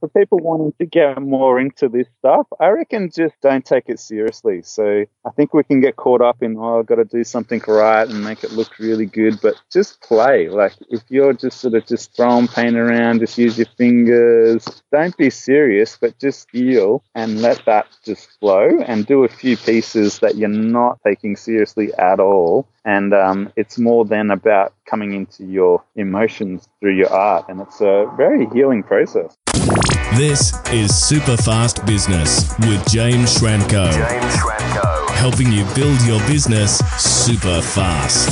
for people wanting to get more into this stuff, I reckon just don't take it seriously. So I think we can get caught up in, oh, I've got to do something right and make it look really good, but just play. Like if you're just sort of just throwing paint around, just use your fingers. Don't be serious, but just feel and let that just flow and do a few pieces that you're not taking seriously at all. And um, it's more than about coming into your emotions through your art. And it's a very healing process. This is Super Fast Business with James Schramko. James Schramko. Helping you build your business super fast.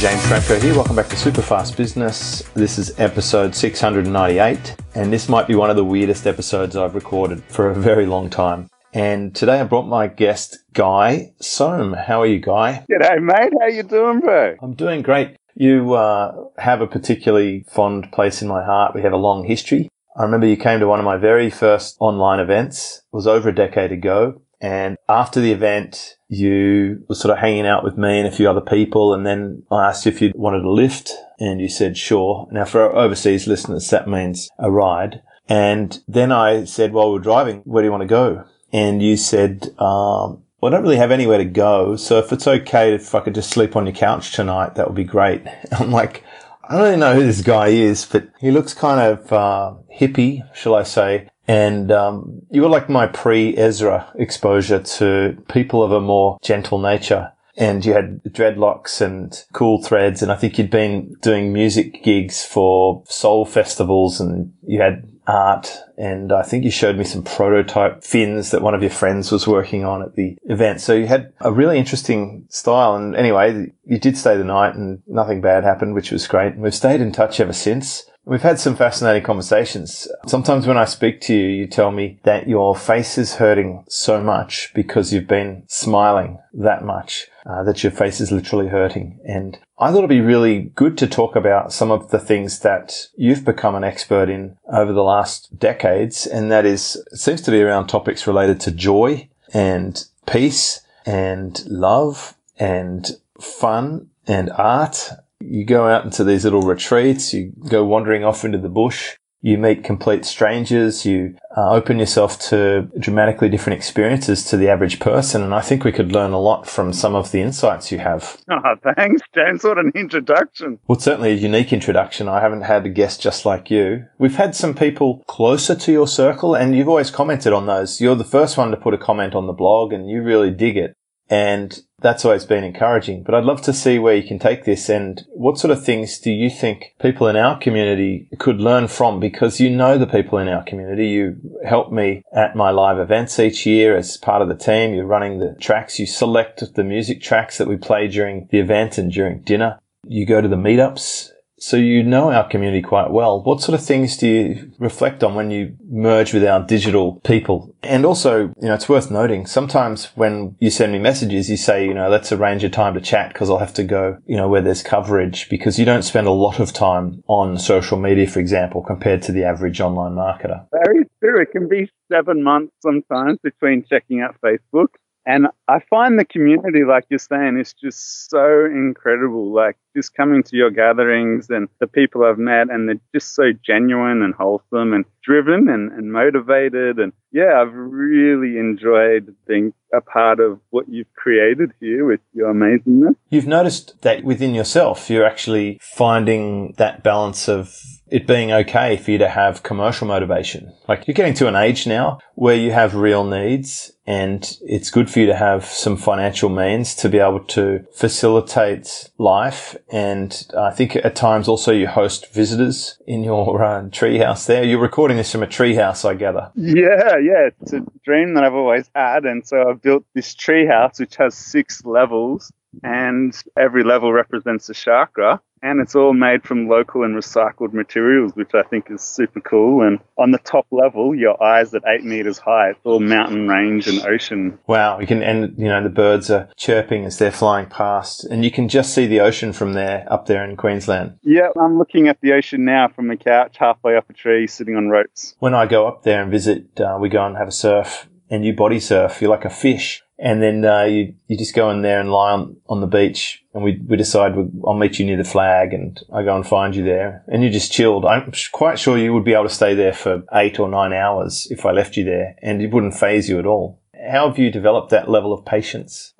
James Schramko here. Welcome back to Super Fast Business. This is episode 698, and this might be one of the weirdest episodes I've recorded for a very long time. And today I brought my guest, Guy Sohm. How are you, Guy? G'day, mate. How you doing, bro? I'm doing great. You uh, have a particularly fond place in my heart. We have a long history. I remember you came to one of my very first online events. It was over a decade ago. And after the event, you were sort of hanging out with me and a few other people. And then I asked you if you wanted a lift and you said, sure. Now for our overseas listeners, that means a ride. And then I said, while we're driving, where do you want to go? And you said, um, well, I don't really have anywhere to go. So if it's okay if I could just sleep on your couch tonight, that would be great. I'm like, I don't really know who this guy is, but he looks kind of uh, hippie, shall I say. And um, you were like my pre-Ezra exposure to people of a more gentle nature. And you had dreadlocks and cool threads. And I think you'd been doing music gigs for soul festivals and you had art. And I think you showed me some prototype fins that one of your friends was working on at the event. So you had a really interesting style. And anyway, you did stay the night and nothing bad happened, which was great. And we've stayed in touch ever since. We've had some fascinating conversations. Sometimes when I speak to you, you tell me that your face is hurting so much because you've been smiling that much, uh, that your face is literally hurting. And I thought it'd be really good to talk about some of the things that you've become an expert in over the last decades. And that is, seems to be around topics related to joy and peace and love and fun and art you go out into these little retreats, you go wandering off into the bush, you meet complete strangers, you uh, open yourself to dramatically different experiences to the average person. And I think we could learn a lot from some of the insights you have. Oh, thanks, James. What an introduction. Well, certainly a unique introduction. I haven't had a guest just like you. We've had some people closer to your circle, and you've always commented on those. You're the first one to put a comment on the blog, and you really dig it. And that's always been encouraging. But I'd love to see where you can take this and what sort of things do you think people in our community could learn from? Because you know the people in our community. You help me at my live events each year as part of the team. You're running the tracks. You select the music tracks that we play during the event and during dinner. You go to the meetups so you know our community quite well. What sort of things do you reflect on when you merge with our digital people? And also, you know, it's worth noting sometimes when you send me messages, you say, you know, let's arrange a time to chat because I'll have to go, you know, where there's coverage because you don't spend a lot of time on social media, for example, compared to the average online marketer. Very true. It can be seven months sometimes between checking out Facebook and I find the community, like you're saying, is just so incredible. Like just coming to your gatherings and the people I've met, and they're just so genuine and wholesome and driven and, and motivated. And yeah, I've really enjoyed being a part of what you've created here with your amazingness. You've noticed that within yourself, you're actually finding that balance of it being okay for you to have commercial motivation. Like you're getting to an age now where you have real needs and it's good for you to have some financial means to be able to facilitate life. And I think at times also you host visitors in your uh, treehouse there. You're recording this from a treehouse, I gather. Yeah, yeah. It's a dream that I've always had. And so I've built this treehouse, which has six levels and every level represents a chakra and it's all made from local and recycled materials, which I think is super cool. And on the top level, your eyes at eight meters high. It's all mountain range and ocean. Wow, you can, and you know the birds are chirping as they're flying past, and you can just see the ocean from there up there in Queensland. Yeah, I'm looking at the ocean now from a couch halfway up a tree, sitting on ropes. When I go up there and visit, uh, we go and have a surf and you body surf. You're like a fish. And then uh, you, you just go in there and lie on, on the beach and we, we decide I'll meet you near the flag and I go and find you there and you just chilled. I'm quite sure you would be able to stay there for eight or nine hours if I left you there and it wouldn't faze you at all. How have you developed that level of patience?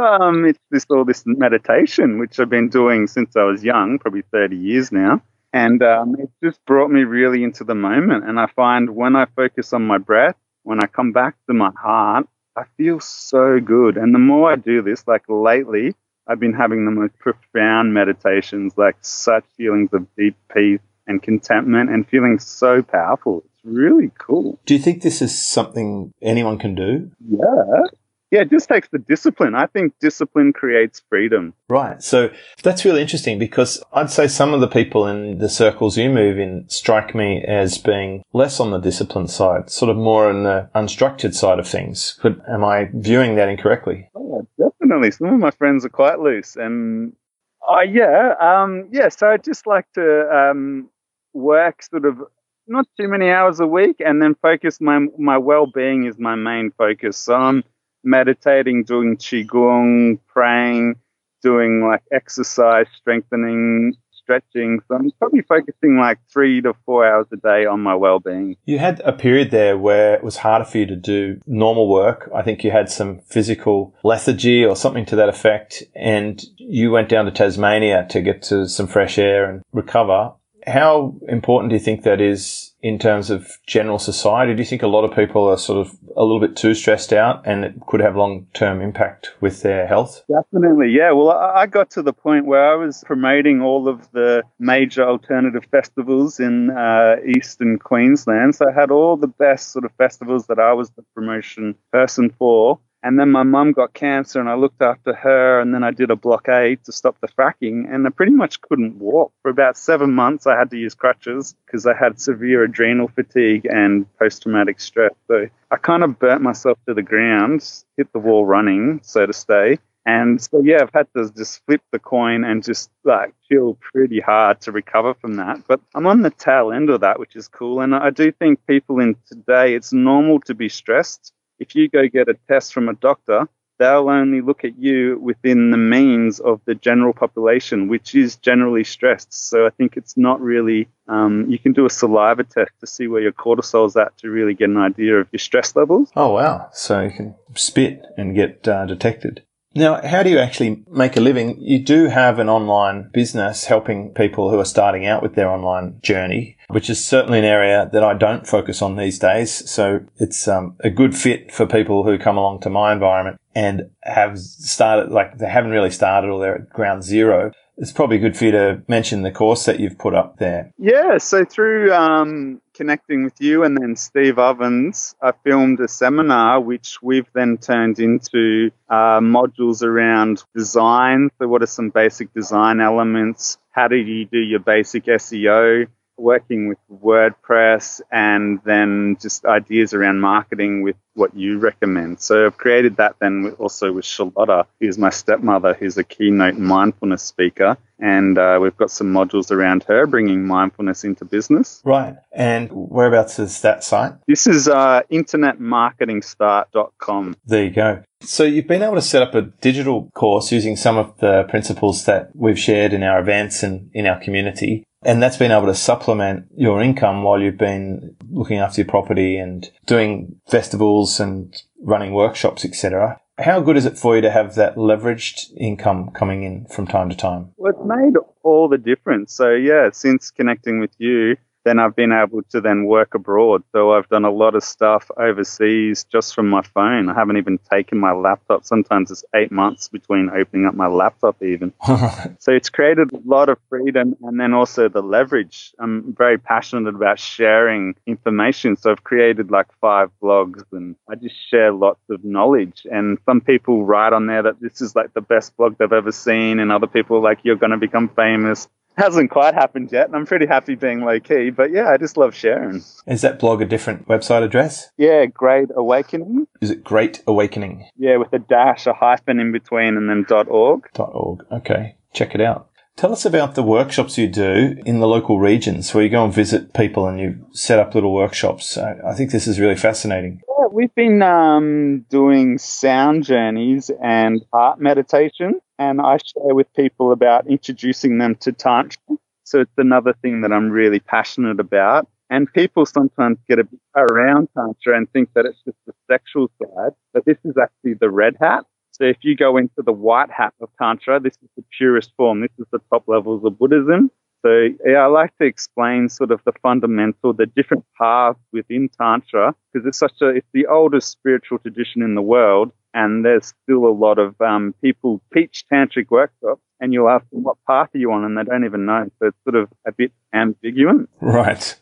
Um, it's this all this meditation, which I've been doing since I was young, probably 30 years now. And um, it just brought me really into the moment. And I find when I focus on my breath, when I come back to my heart, I feel so good. And the more I do this, like lately, I've been having the most profound meditations, like such feelings of deep peace and contentment and feeling so powerful. It's really cool. Do you think this is something anyone can do? Yeah. Yeah, it just takes the discipline. I think discipline creates freedom. Right. So that's really interesting because I'd say some of the people in the circles you move in strike me as being less on the discipline side, sort of more on the unstructured side of things. But am I viewing that incorrectly? Oh, definitely. Some of my friends are quite loose and oh yeah, um, yeah. So I just like to um, work sort of not too many hours a week and then focus my my well-being is my main focus. So I'm meditating, doing qigong, praying, doing like exercise, strengthening, stretching. So I'm probably focusing like three to four hours a day on my well-being. You had a period there where it was harder for you to do normal work. I think you had some physical lethargy or something to that effect, and you went down to Tasmania to get to some fresh air and recover. How important do you think that is in terms of general society? Do you think a lot of people are sort of a little bit too stressed out and it could have long term impact with their health? Definitely, yeah. Well, I got to the point where I was promoting all of the major alternative festivals in uh, eastern Queensland. So I had all the best sort of festivals that I was the promotion person for. And then my mum got cancer and I looked after her and then I did a blockade to stop the fracking and I pretty much couldn't walk. For about seven months I had to use crutches because I had severe adrenal fatigue and post-traumatic stress. So I kind of burnt myself to the ground, hit the wall running, so to say. And so yeah, I've had to just flip the coin and just like chill pretty hard to recover from that. But I'm on the tail end of that, which is cool. And I do think people in today, it's normal to be stressed if you go get a test from a doctor, they'll only look at you within the means of the general population, which is generally stressed. So I think it's not really, um, you can do a saliva test to see where your cortisol's at to really get an idea of your stress levels. Oh, wow. So you can spit and get uh, detected. Now, how do you actually make a living? You do have an online business helping people who are starting out with their online journey, which is certainly an area that I don't focus on these days. So it's um, a good fit for people who come along to my environment and have started, like they haven't really started or they're at ground zero it's probably good for you to mention the course that you've put up there. Yeah, so through um, connecting with you and then Steve Ovens, I filmed a seminar which we've then turned into uh, modules around design. So, what are some basic design elements? How do you do your basic SEO? working with WordPress and then just ideas around marketing with what you recommend. So I've created that then also with Charlotta, who's my stepmother, who's a keynote mindfulness speaker. And uh, we've got some modules around her bringing mindfulness into business. Right. And whereabouts is that site? This is uh, internetmarketingstart.com. There you go. So you've been able to set up a digital course using some of the principles that we've shared in our events and in our community. And that's been able to supplement your income while you've been looking after your property and doing festivals and running workshops, etc. How good is it for you to have that leveraged income coming in from time to time? Well, it's made all the difference. So yeah, since connecting with you, then I've been able to then work abroad. So I've done a lot of stuff overseas just from my phone. I haven't even taken my laptop. Sometimes it's eight months between opening up my laptop even. so it's created a lot of freedom and then also the leverage. I'm very passionate about sharing information. So I've created like five blogs and I just share lots of knowledge. And some people write on there that this is like the best blog they've ever seen. And other people like, you're going to become famous hasn't quite happened yet, and I'm pretty happy being low key. But yeah, I just love sharing. Is that blog a different website address? Yeah, Great Awakening. Is it Great Awakening? Yeah, with a dash, a hyphen in between, and then dot .org. Dot .org. Okay, check it out. Tell us about the workshops you do in the local regions where you go and visit people and you set up little workshops. I think this is really fascinating we've been um, doing sound journeys and art meditation, and I share with people about introducing them to Tantra. So it's another thing that I'm really passionate about. And people sometimes get a bit around Tantra and think that it's just the sexual side, but this is actually the red hat. So if you go into the white hat of Tantra, this is the purest form. This is the top levels of Buddhism. So yeah, I like to explain sort of the fundamental, the different paths within Tantra, because it's such a, it's the oldest spiritual tradition in the world. And there's still a lot of um, people teach tantric workshops, and you'll ask them what path are you on, and they don't even know. So it's sort of a bit ambiguous. Right.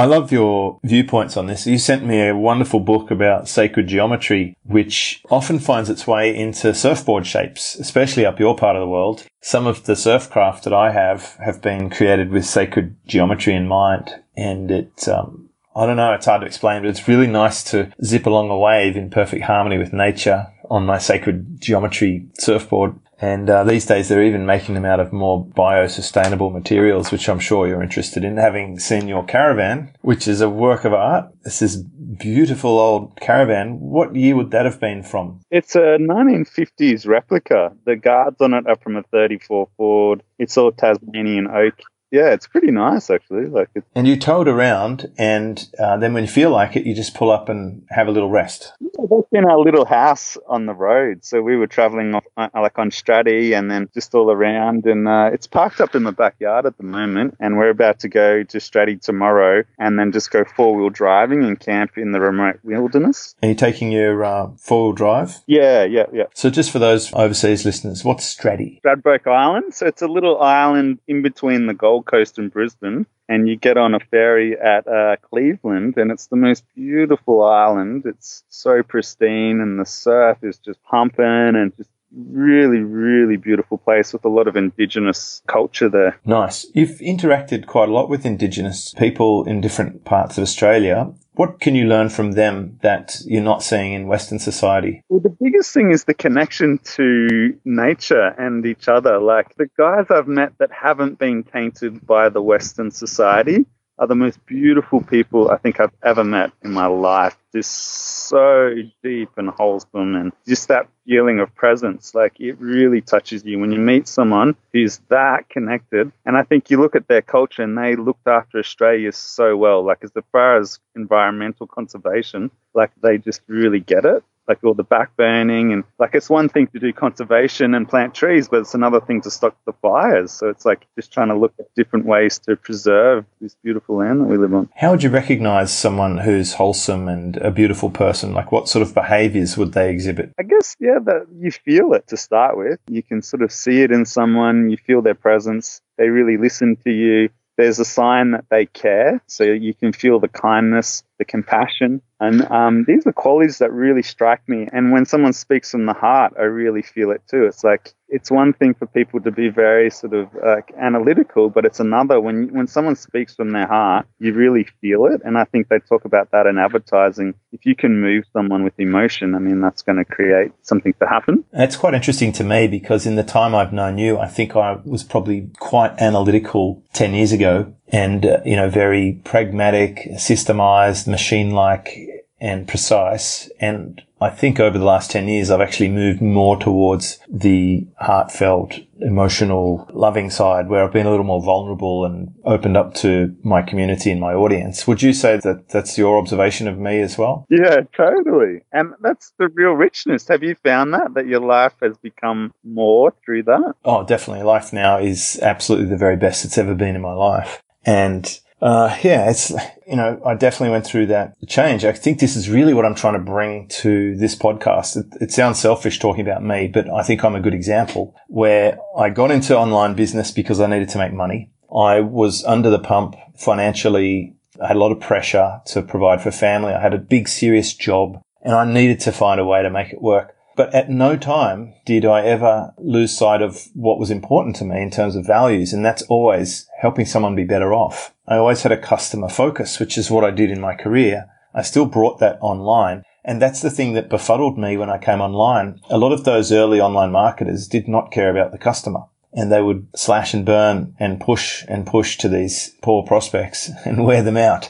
I love your viewpoints on this. You sent me a wonderful book about sacred geometry, which often finds its way into surfboard shapes, especially up your part of the world. Some of the surf craft that I have have been created with sacred geometry in mind, and it, um, I don't know, it's hard to explain, but it's really nice to zip along a wave in perfect harmony with nature on my sacred geometry surfboard. And uh, these days, they're even making them out of more biosustainable materials, which I'm sure you're interested in. Having seen your caravan, which is a work of art, this is beautiful old caravan. What year would that have been from? It's a 1950s replica. The guards on it are from a 34 Ford. It's all Tasmanian oak yeah, it's pretty nice actually. Like, it's, and you tow it around, and uh, then when you feel like it, you just pull up and have a little rest. That's in our little house on the road. So we were traveling off, uh, like on Straddie, and then just all around. And uh, it's parked up in the backyard at the moment, and we're about to go to Straddie tomorrow, and then just go four wheel driving and camp in the remote wilderness. Are you taking your uh, four wheel drive? Yeah, yeah, yeah. So just for those overseas listeners, what's Straddie? Stradbroke Island. So it's a little island in between the Gold Coast and Brisbane, and you get on a ferry at uh, Cleveland, and it's the most beautiful island. It's so pristine, and the surf is just pumping, and just really, really beautiful place with a lot of Indigenous culture there. Nice. You've interacted quite a lot with Indigenous people in different parts of Australia. What can you learn from them that you're not seeing in Western society? Well, the biggest thing is the connection to nature and each other. Like the guys I've met that haven't been tainted by the Western society are the most beautiful people I think I've ever met in my life. Just so deep and wholesome, and just that feeling of presence. Like it really touches you when you meet someone who's that connected. And I think you look at their culture and they looked after Australia so well. Like as far as environmental conservation, like they just really get it like all the back burning and like it's one thing to do conservation and plant trees, but it's another thing to stop the fires. So it's like just trying to look at different ways to preserve this beautiful land that we live on. How would you recognize someone who's wholesome and a beautiful person? Like what sort of behaviors would they exhibit? I guess, yeah, that you feel it to start with. You can sort of see it in someone, you feel their presence. They really listen to you there's a sign that they care. So you can feel the kindness, the compassion. And um, these are qualities that really strike me. And when someone speaks from the heart, I really feel it too. It's like, it's one thing for people to be very sort of uh, analytical, but it's another when, when someone speaks from their heart, you really feel it. And I think they talk about that in advertising. If you can move someone with emotion, I mean, that's going to create something to happen. It's quite interesting to me because in the time I've known you, I think I was probably quite analytical 10 years ago and, uh, you know, very pragmatic, systemized, machine like and precise. And I think over the last 10 years, I've actually moved more towards the heartfelt, emotional, loving side where I've been a little more vulnerable and opened up to my community and my audience. Would you say that that's your observation of me as well? Yeah, totally. And that's the real richness. Have you found that, that your life has become more through that? Oh, definitely. Life now is absolutely the very best it's ever been in my life. And uh, yeah, it's, you know, I definitely went through that change. I think this is really what I'm trying to bring to this podcast. It, it, sounds selfish talking about me, but I think I'm a good example where I got into online business because I needed to make money. I was under the pump financially. I had a lot of pressure to provide for family. I had a big, serious job and I needed to find a way to make it work. But at no time did I ever lose sight of what was important to me in terms of values. And that's always helping someone be better off. I always had a customer focus, which is what I did in my career. I still brought that online. And that's the thing that befuddled me when I came online. A lot of those early online marketers did not care about the customer and they would slash and burn and push and push to these poor prospects and wear them out.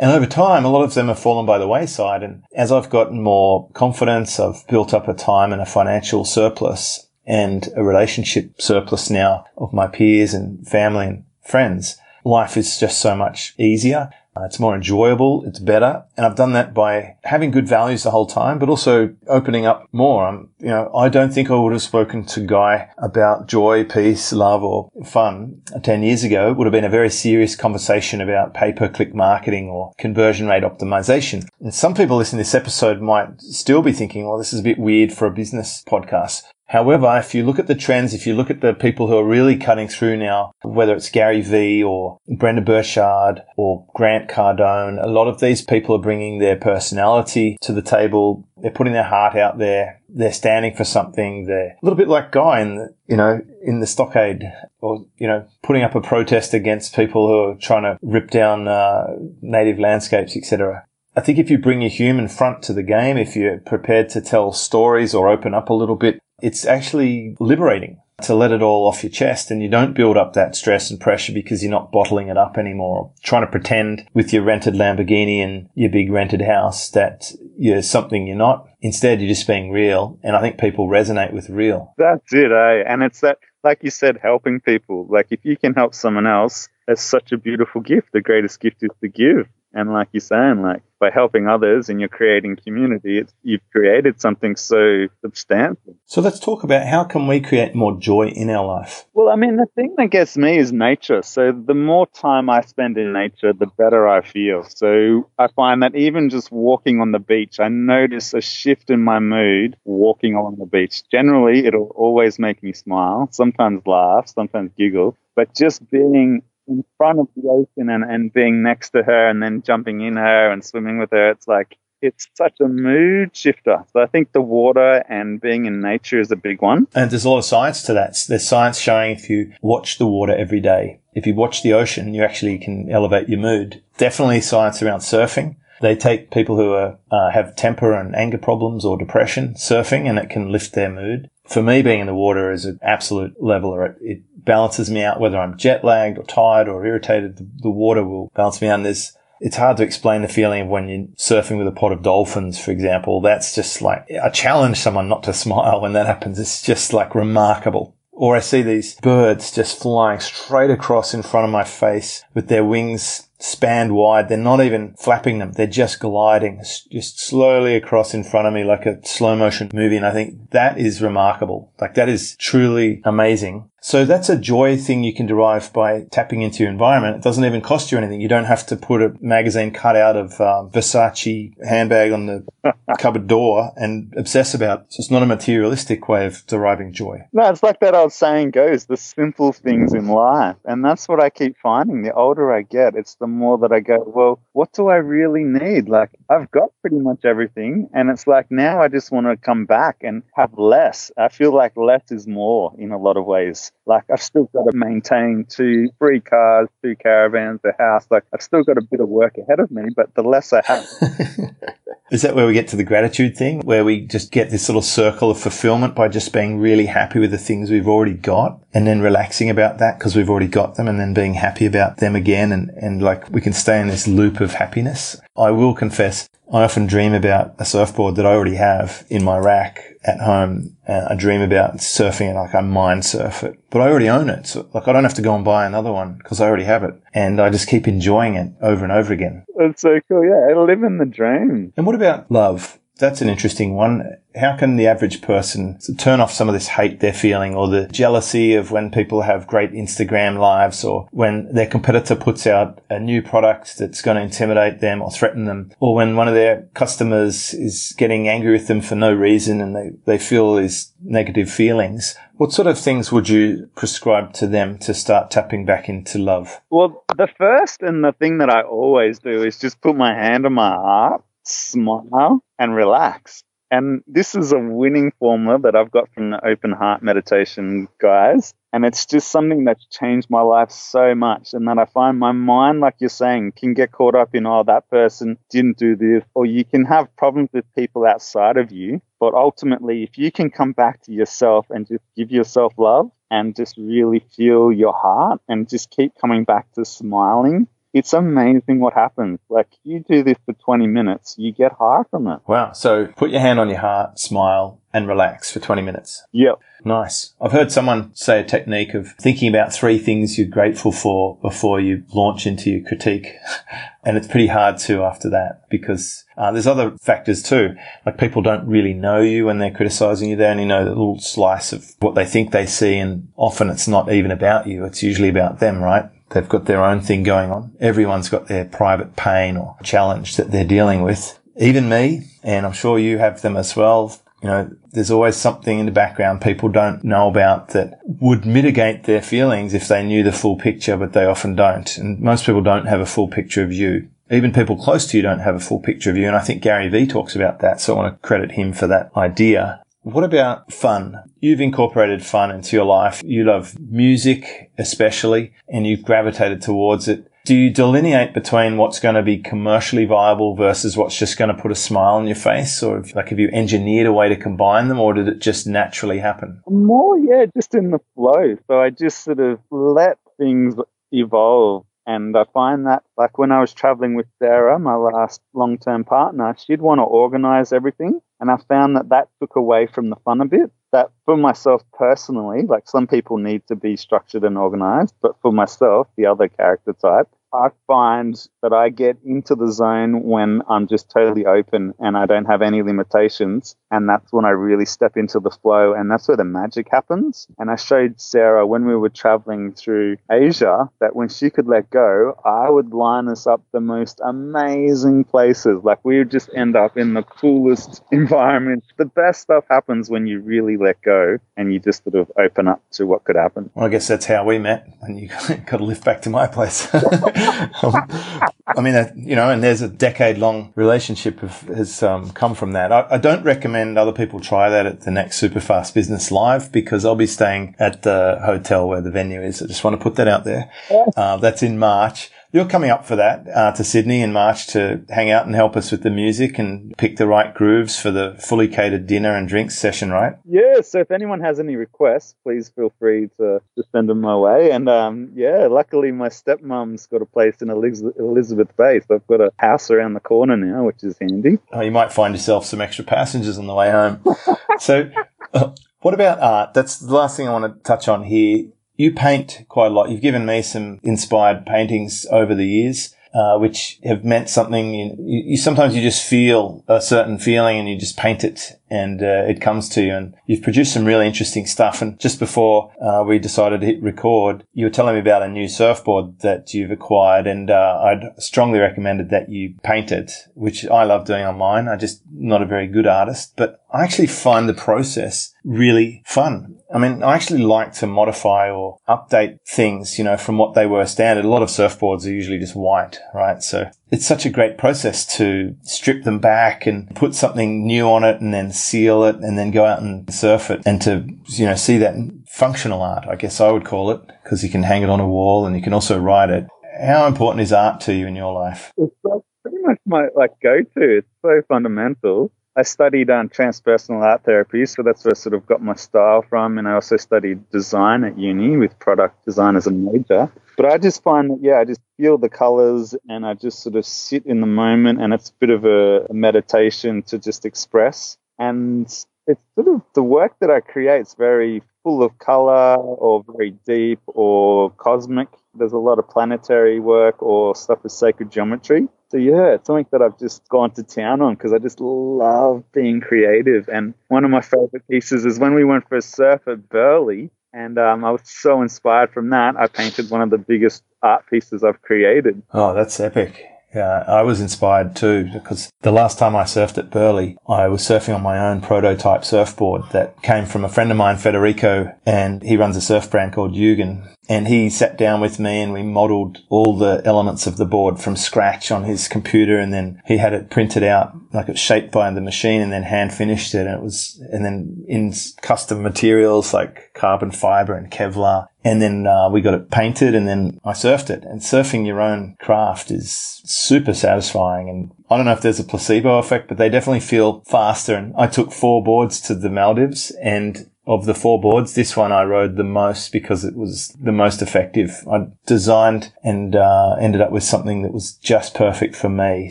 And over time, a lot of them have fallen by the wayside. And as I've gotten more confidence, I've built up a time and a financial surplus and a relationship surplus now of my peers and family and friends. Life is just so much easier. Uh, it's more enjoyable. It's better. And I've done that by having good values the whole time, but also opening up more. I'm, you know, I don't think I would have spoken to Guy about joy, peace, love, or fun 10 years ago. It would have been a very serious conversation about pay per click marketing or conversion rate optimization. And some people listening to this episode might still be thinking, well, this is a bit weird for a business podcast. However, if you look at the trends, if you look at the people who are really cutting through now, whether it's Gary Vee or Brendon Burchard or Grant Cardone, a lot of these people are bringing their personality to the table. They're putting their heart out there. They're standing for something. They're a little bit like Guy in the, you know, in the stockade or, you know, putting up a protest against people who are trying to rip down uh, native landscapes, etc. I think if you bring your human front to the game, if you're prepared to tell stories or open up a little bit, it's actually liberating to let it all off your chest and you don't build up that stress and pressure because you're not bottling it up anymore. Trying to pretend with your rented Lamborghini and your big rented house that you're something you're not. Instead, you're just being real. And I think people resonate with real. That's it, eh? And it's that, like you said, helping people. Like if you can help someone else, that's such a beautiful gift. The greatest gift is to give. And like you're saying, like by helping others and you're creating community, you've created something so substantial. So let's talk about how can we create more joy in our life? Well, I mean, the thing that gets me is nature. So the more time I spend in nature, the better I feel. So I find that even just walking on the beach, I notice a shift in my mood walking along the beach. Generally, it'll always make me smile, sometimes laugh, sometimes giggle. But just being in front of the ocean and, and being next to her and then jumping in her and swimming with her. It's like, it's such a mood shifter. So I think the water and being in nature is a big one. And there's a lot of science to that. There's science showing if you watch the water every day, if you watch the ocean, you actually can elevate your mood. Definitely science around surfing. They take people who are, uh, have temper and anger problems or depression surfing and it can lift their mood. For me, being in the water is an absolute leveler. It, it balances me out whether I'm jet lagged or tired or irritated. The, the water will balance me out. And there's, it's hard to explain the feeling of when you're surfing with a pot of dolphins, for example. That's just like, I challenge someone not to smile when that happens. It's just like remarkable. Or I see these birds just flying straight across in front of my face with their wings spanned wide. They're not even flapping them. They're just gliding just slowly across in front of me like a slow motion movie. And I think that is remarkable. Like that is truly amazing. So that's a joy thing you can derive by tapping into your environment. It doesn't even cost you anything. You don't have to put a magazine cut out of uh, Versace handbag on the cupboard door and obsess about. It. So it's not a materialistic way of deriving joy. No, it's like that old saying goes, the simple things in life. And that's what I keep finding. The older I get, it's the more that I go, well, what do I really need? Like I've got pretty much everything. And it's like now I just want to come back and have less. I feel like less is more in a lot of ways. Like I've still got to maintain two, three cars, two caravans, a house. Like I've still got a bit of work ahead of me, but the less I have. Is that where we get to the gratitude thing, where we just get this little circle of fulfillment by just being really happy with the things we've already got and then relaxing about that because we've already got them and then being happy about them again and, and like we can stay in this loop of happiness. I will confess, I often dream about a surfboard that I already have in my rack at home. And I dream about surfing it like I mind surf it, but I already own it. So like I don't have to go and buy another one because I already have it. And I just keep enjoying it over and over again. That's so cool. Yeah. Living the dream. And what about love? That's an interesting one. How can the average person turn off some of this hate they're feeling or the jealousy of when people have great Instagram lives or when their competitor puts out a new product that's going to intimidate them or threaten them or when one of their customers is getting angry with them for no reason and they, they feel these negative feelings? What sort of things would you prescribe to them to start tapping back into love? Well, the first and the thing that I always do is just put my hand on my heart smile, and relax. And this is a winning formula that I've got from the open heart meditation guys. And it's just something that's changed my life so much. And that I find my mind, like you're saying, can get caught up in, oh, that person didn't do this. Or you can have problems with people outside of you. But ultimately, if you can come back to yourself and just give yourself love and just really feel your heart and just keep coming back to smiling it's amazing what happens. Like you do this for 20 minutes, you get high from it. Wow. So put your hand on your heart, smile, and relax for 20 minutes. Yep. Nice. I've heard someone say a technique of thinking about three things you're grateful for before you launch into your critique. and it's pretty hard to after that because uh, there's other factors too. Like people don't really know you when they're criticizing you. They only know the little slice of what they think they see. And often it's not even about you. It's usually about them, right? They've got their own thing going on. Everyone's got their private pain or challenge that they're dealing with. Even me, and I'm sure you have them as well. You know, there's always something in the background people don't know about that would mitigate their feelings if they knew the full picture, but they often don't. And most people don't have a full picture of you. Even people close to you don't have a full picture of you. And I think Gary Vee talks about that. So I want to credit him for that idea. What about fun? You've incorporated fun into your life. You love music, especially, and you've gravitated towards it. Do you delineate between what's going to be commercially viable versus what's just going to put a smile on your face? Or like, have you engineered a way to combine them or did it just naturally happen? More, yeah, just in the flow. So I just sort of let things evolve and I find that, like when I was traveling with Sarah, my last long term partner, she'd want to organize everything. And I found that that took away from the fun a bit. That for myself personally, like some people need to be structured and organized, but for myself, the other character type, I find that I get into the zone when I'm just totally open and I don't have any limitations. And that's when I really step into the flow. And that's where the magic happens. And I showed Sarah when we were traveling through Asia that when she could let go, I would line us up the most amazing places. Like we would just end up in the coolest environments. The best stuff happens when you really let go and you just sort of open up to what could happen. Well, I guess that's how we met and you got to lift back to my place. I mean, you know, and there's a decade long relationship of, has um, come from that. I, I, don't recommend other people try that at the next Superfast Business Live because I'll be staying at the hotel where the venue is. I just want to put that out there. Uh, that's in March. You're coming up for that uh, to Sydney in March to hang out and help us with the music and pick the right grooves for the fully catered dinner and drinks session, right? Yeah. So if anyone has any requests, please feel free to, to send them my way. And um, yeah, luckily my stepmom's got a place in Elizabeth Bay, so I've got a house around the corner now, which is handy. Oh, you might find yourself some extra passengers on the way home. so. Uh, what about art? That's the last thing I want to touch on here you paint quite a lot. You've given me some inspired paintings over the years. Uh, which have meant something. You, you, sometimes you just feel a certain feeling and you just paint it and uh, it comes to you. And you've produced some really interesting stuff. And just before uh, we decided to hit record, you were telling me about a new surfboard that you've acquired, and uh, I'd strongly recommended that you paint it, which I love doing on mine. I just not a very good artist, but I actually find the process really fun. I mean, I actually like to modify or update things, you know, from what they were standard. A lot of surfboards are usually just white, right? So it's such a great process to strip them back and put something new on it and then seal it and then go out and surf it and to, you know, see that functional art, I guess I would call it, because you can hang it on a wall and you can also write it. How important is art to you in your life? It's pretty much my like go-to. It's so fundamental. I studied um, transpersonal art therapy, so that's where I sort of got my style from. And I also studied design at uni with product design as a major. But I just find that, yeah, I just feel the colors and I just sort of sit in the moment, and it's a bit of a, meditation to just express. And it's sort of the work that I create is very full of color or very deep or cosmic. There's a lot of planetary work or stuff with sacred geometry. So yeah, it's something that I've just gone to town on because I just love being creative. And one of my favorite pieces is when we went for a surf at Burleigh, and um, I was so inspired from that. I painted one of the biggest art pieces I've created. Oh, that's epic. Yeah, I was inspired too because the last time I surfed at Burleigh, I was surfing on my own prototype surfboard that came from a friend of mine, Federico, and he runs a surf brand called Yugen. And he sat down with me and we modeled all the elements of the board from scratch on his computer. And then he had it printed out like it's shaped by the machine and then hand finished it. And it was, and then in custom materials like carbon fiber and Kevlar. And then uh, we got it painted and then I surfed it. And surfing your own craft is super satisfying. And I don't know if there's a placebo effect, but they definitely feel faster. And I took four boards to the Maldives and of the four boards, this one I rode the most because it was the most effective. I designed and uh, ended up with something that was just perfect for me.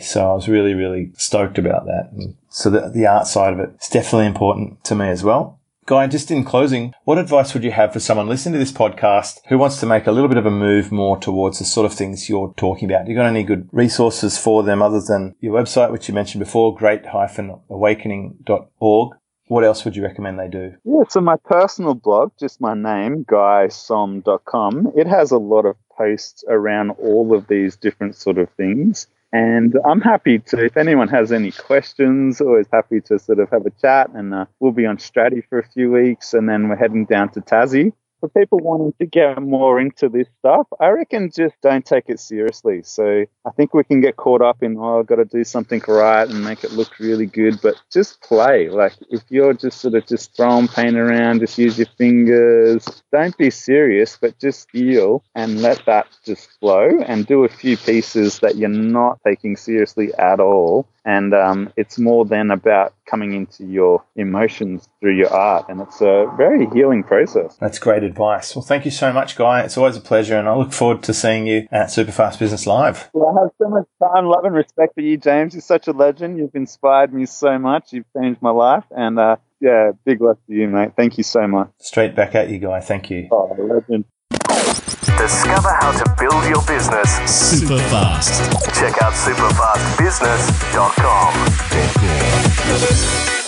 So I was really, really stoked about that. And so the, the art side of it is definitely important to me as well. Guy, just in closing, what advice would you have for someone listening to this podcast who wants to make a little bit of a move more towards the sort of things you're talking about? You got any good resources for them other than your website, which you mentioned before, great-awakening.org? What else would you recommend they do? Yeah, so my personal blog, just my name, guysohm.com, it has a lot of posts around all of these different sort of things. And I'm happy to, if anyone has any questions, always happy to sort of have a chat. And uh, we'll be on Straddie for a few weeks, and then we're heading down to Tassie for people wanting to get more into this stuff, I reckon just don't take it seriously. So I think we can get caught up in, oh, I've got to do something right and make it look really good, but just play. Like if you're just sort of just throwing paint around, just use your fingers, don't be serious, but just feel and let that just flow and do a few pieces that you're not taking seriously at all and um, it's more than about coming into your emotions through your art and it's a very healing process that's great advice. Well thank you so much guy. It's always a pleasure and i look forward to seeing you at superfast business live. Well i have so much time love and respect for you james. You're such a legend. You've inspired me so much. You've changed my life and uh, yeah big love to you mate. Thank you so much. Straight back at you guy. Thank you. Oh legend. Discover how to build your business. Super fast. Check out superfastbusiness.com.